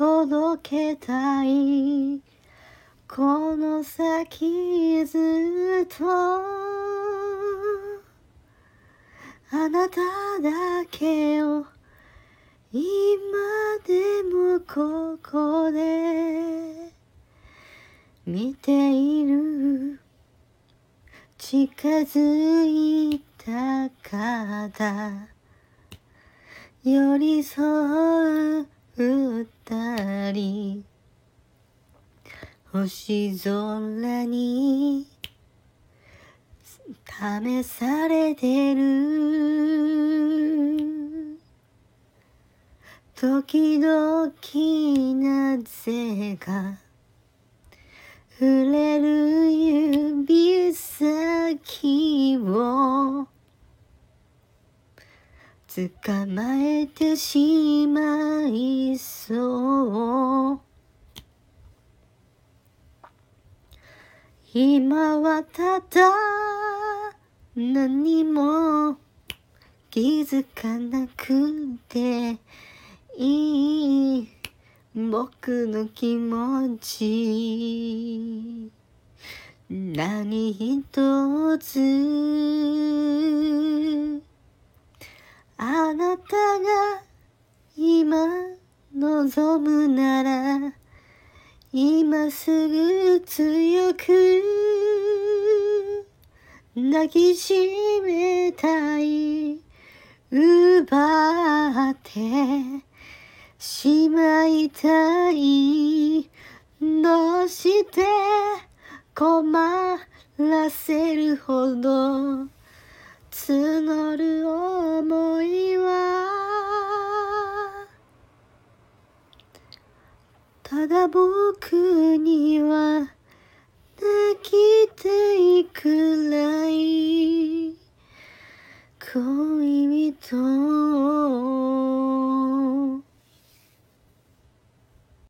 届けたい。この先ずっと。あなただけを。今でもここで。見ている。近づいた方寄り添う。星空に試されてる。時々なぜか触れる指先を捕まえてしまいそう。今はただ何も気づかなくていい僕の気持ち。何一つあなたが今望むなら今すぐ強く抱きしめたい奪ってしまいたいどうして困らせるほど。ただ僕には泣きたいくらい恋人